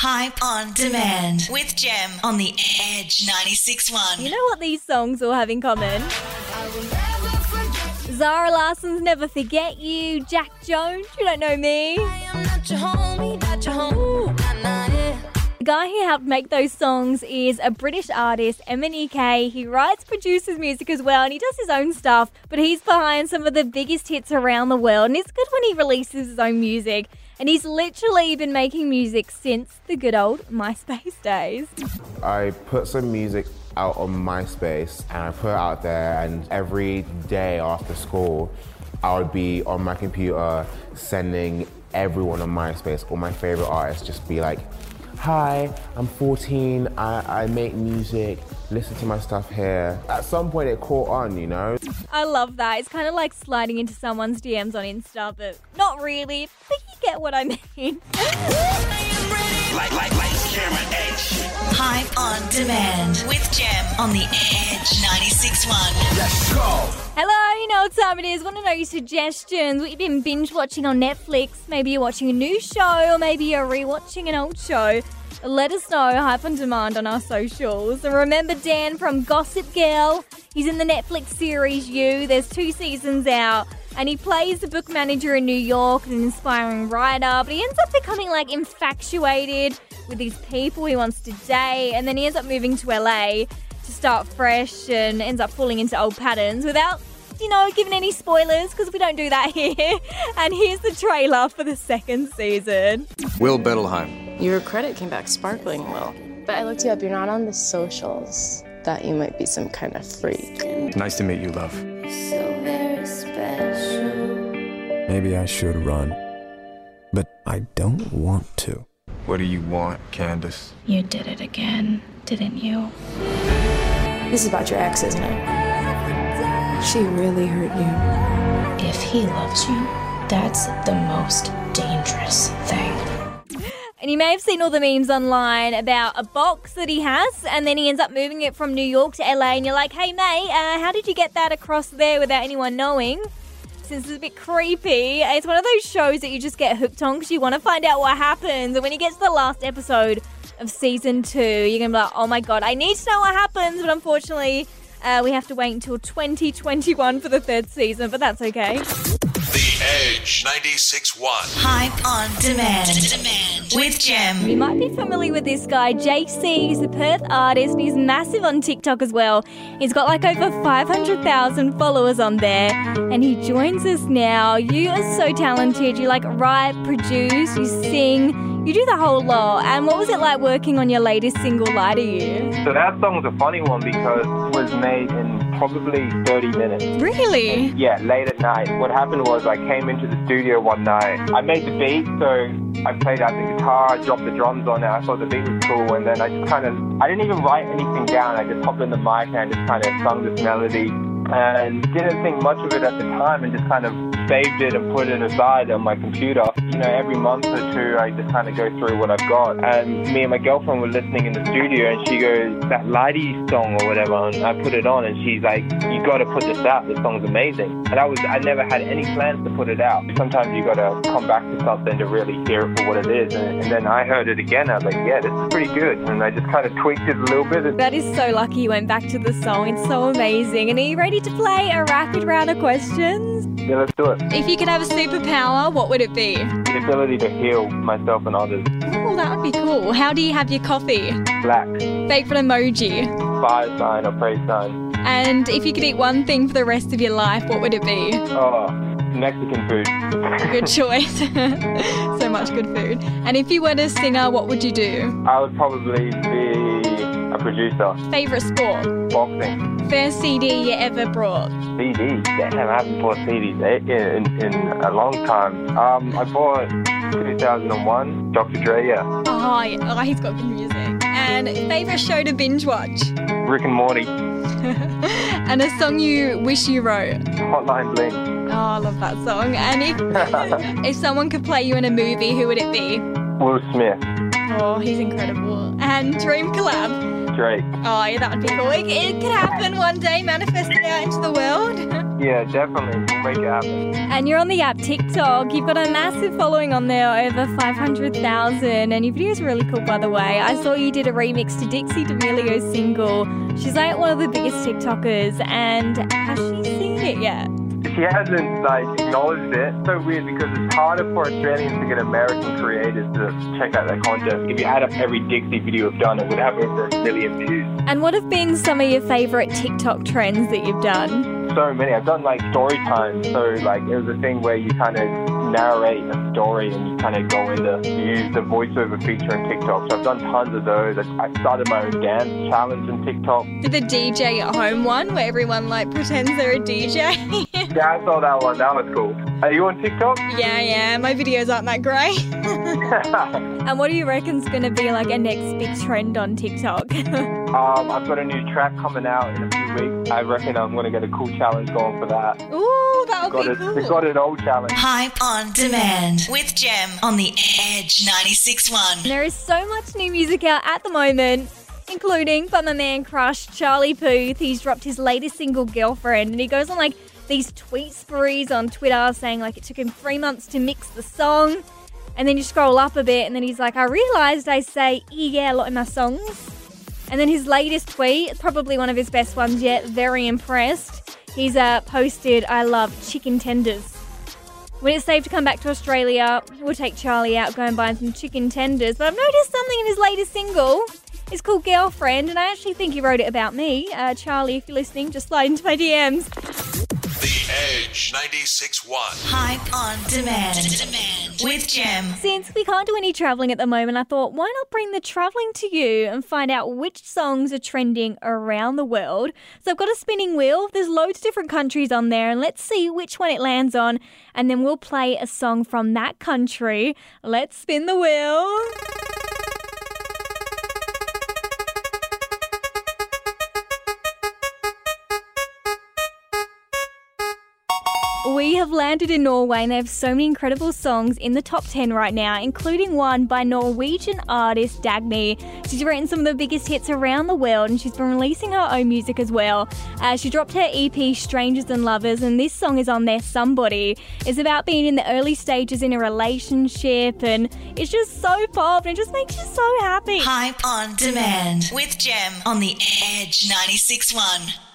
Hype on demand with Gem on the Edge 96.1. You know what these songs all have in common? Zara Larsson's Never Forget You, Jax Jones, You Don't Know Me. The guy who helped make those songs is a British artist, MNEK. He writes, produces music as well, and he does his own stuff, but he's behind some of the biggest hits around the world, and it's good when he releases his own music. And he's literally been making music since the good old MySpace days. I put some music out on MySpace and I put it out there, and every day after school, I would be on my computer sending everyone on MySpace, all my favorite artists, just be like, Hi, I'm 14, I, I make music, listen to my stuff here. At some point, it caught on, you know? I love that. It's kind of like sliding into someone's DMs on Insta, but not really. But get what I mean. Like, like, lights, camera, Edge. Hype on demand with Gem on the Edge 96.1. Let's go. Hello, you know what time it is. Want to know your suggestions? What you've been binge watching on Netflix? Maybe you're watching a new show, or maybe you're rewatching an old show. Let us know, Hype on Demand on our socials. And remember Dan from Gossip Girl? He's in the Netflix series You. There's two seasons out. And he plays the book manager in New York, and an inspiring writer, but he ends up becoming like infatuated with these people he wants to date, and then he ends up moving to LA to start fresh and ends up falling into old patterns without, you know, giving any spoilers because we don't do that here. And here's the trailer for the second season. Will Bettelheim. Your credit came back sparkling, Will. But I looked you up. You're not on the socials. Thought you might be some kind of freak. Nice to meet you, love. Maybe I should run, but I don't want to. What do you want, Candace? You did it again, didn't you? This is about your ex, isn't it? She really hurt you. If he loves you, that's the most dangerous thing. And you may have seen all the memes online about a box that he has, and then he ends up moving it from New York to LA. And you're like, hey, mate, uh, how did you get that across there without anyone knowing? Since it's a bit creepy, it's one of those shows that you just get hooked on because you want to find out what happens. And when you get to the last episode of season two, you're going to be like, oh my God, I need to know what happens. But unfortunately, uh, we have to wait until 2021 for the third season, but that's okay. The Edge 96.1. Hype on demand. demand with Gem. You might be familiar with this guy, JC. He's a Perth artist and he's massive on TikTok as well. He's got like over 500,000 followers on there and he joins us now. You are so talented. You like write, produce, you sing, you do the whole lot. And what was it like working on your latest single, Lie to You? So that song's a funny one because it was made in probably 30 minutes. Really? Yeah, late at night. What happened was I came into the studio one night. I made the beat, so I played out the guitar, I dropped the drums on it. I thought the beat was cool, and then I just kind of, I didn't even write anything down. I just hopped in the mic and I just kind of sung this melody and didn't think much of it at the time and just kind of saved it and put it aside on my computer. You know, every month or two, I just kind of go through what I've got. And me and my girlfriend were listening in the studio, and she goes, "That Lighty song or whatever," and I put it on, and she's like, "You got to put this out. This song's amazing." And I was, I never had any plans to put it out. Sometimes you got to come back to something to really hear it for what it is. And, and then I heard it again. I was like, "Yeah, this is pretty good," and I just kind of tweaked it a little bit. That is so lucky you went back to the song. It's so amazing. And are you ready to play a rapid round of questions? Yeah, let's do it. If you could have a superpower, what would it be? The ability to heal myself and others. Oh, that would be cool. How do you have your coffee? Black, Favorite emoji? fire sign or praise sign. And if you could eat one thing for the rest of your life, what would it be? Oh, Mexican food. Good choice. so much good food. And if you weren't a singer, what would you do? I would probably be a producer. Favorite sport? Boxing. First CD you ever brought? CD. Damn, I haven't bought CDs eh? in, in, in a long time. Um, I bought 2001, Dr. Dre, yeah. Oh, yeah. oh, he's got good music. And favorite show to binge watch? Rick and Morty, and a song you wish you wrote? Hotline Bling, Oh, I love that song. And if if someone could play you in a movie, who would it be? Will Smith, Oh, he's incredible. And dream collab. Drake. Oh, yeah, that would be cool. It, it could happen one day. Manifest it out into the world. Yeah, definitely. Make it happen. And you're on the app TikTok. You've got a massive following on there, over 500,000. And your video's are really cool, by the way. I saw you did a remix to Dixie D'Amelio's single. She's like one of the biggest TikTokers. And has she seen it yet? She hasn't like acknowledged it. It's so weird because it's harder for Australians to get American creators to check out their content. If you add up every Dixie video we've done, it would have over a million views. And what have been some of your favourite TikTok trends that you've done? So many. I've done like story time. So like it was a thing where you kind of narrate a story and you kind of go into use the voiceover feature in TikTok. So I've done tons of those. I I started my own dance challenge in TikTok. Did the DJ at home one where everyone like pretends they're a DJ? Yeah, I saw that one. That was cool. Are you on TikTok? yeah, yeah. My videos aren't that great. and what do you reckon's going to be like a next big trend on TikTok? Um, I've got a new track coming out in a few weeks. I reckon I'm going to get a cool challenge going for that. Ooh, that'll Got be it. cool. Got it all challenge. Hype on demand with Gem on the Edge 96.1. There is so much new music out at the moment, including by my man crush Charlie Puth. He's dropped his latest single, Girlfriend, and he goes on like these tweet sprees on Twitter saying like it took him three months to mix the song. And then you scroll up a bit, and then he's like, I realized I say yeah a lot in my songs. And then his latest tweet, probably one of his best ones yet, very impressed. He's uh, posted, I love chicken tenders. When it's safe to come back to Australia, we'll take Charlie out, go and buy some chicken tenders. But I've noticed something in his latest single. It's called Girlfriend, and I actually think he wrote it about me. Uh, Charlie, if you're listening, just slide into my DMs. The Edge 96.1. Hype on demand. demand with Gem. Since we can't do any travelling at the moment, I thought, why not bring the travelling to you and find out which songs are trending around the world? So I've got a spinning wheel. There's loads of different countries on there, and let's see which one it lands on. And then we'll play a song from that country. Let's spin the wheel. We have landed in Norway and they have so many incredible songs in the top 10 right now, including one by Norwegian artist Dagny. She's written some of the biggest hits around the world and she's been releasing her own music as well. Uh, she dropped her EP Strangers and Lovers and this song is on there, Somebody. It's about being in the early stages in a relationship and it's just so pop and it just makes you so happy. Hype on demand with Gem on the Edge 96.1.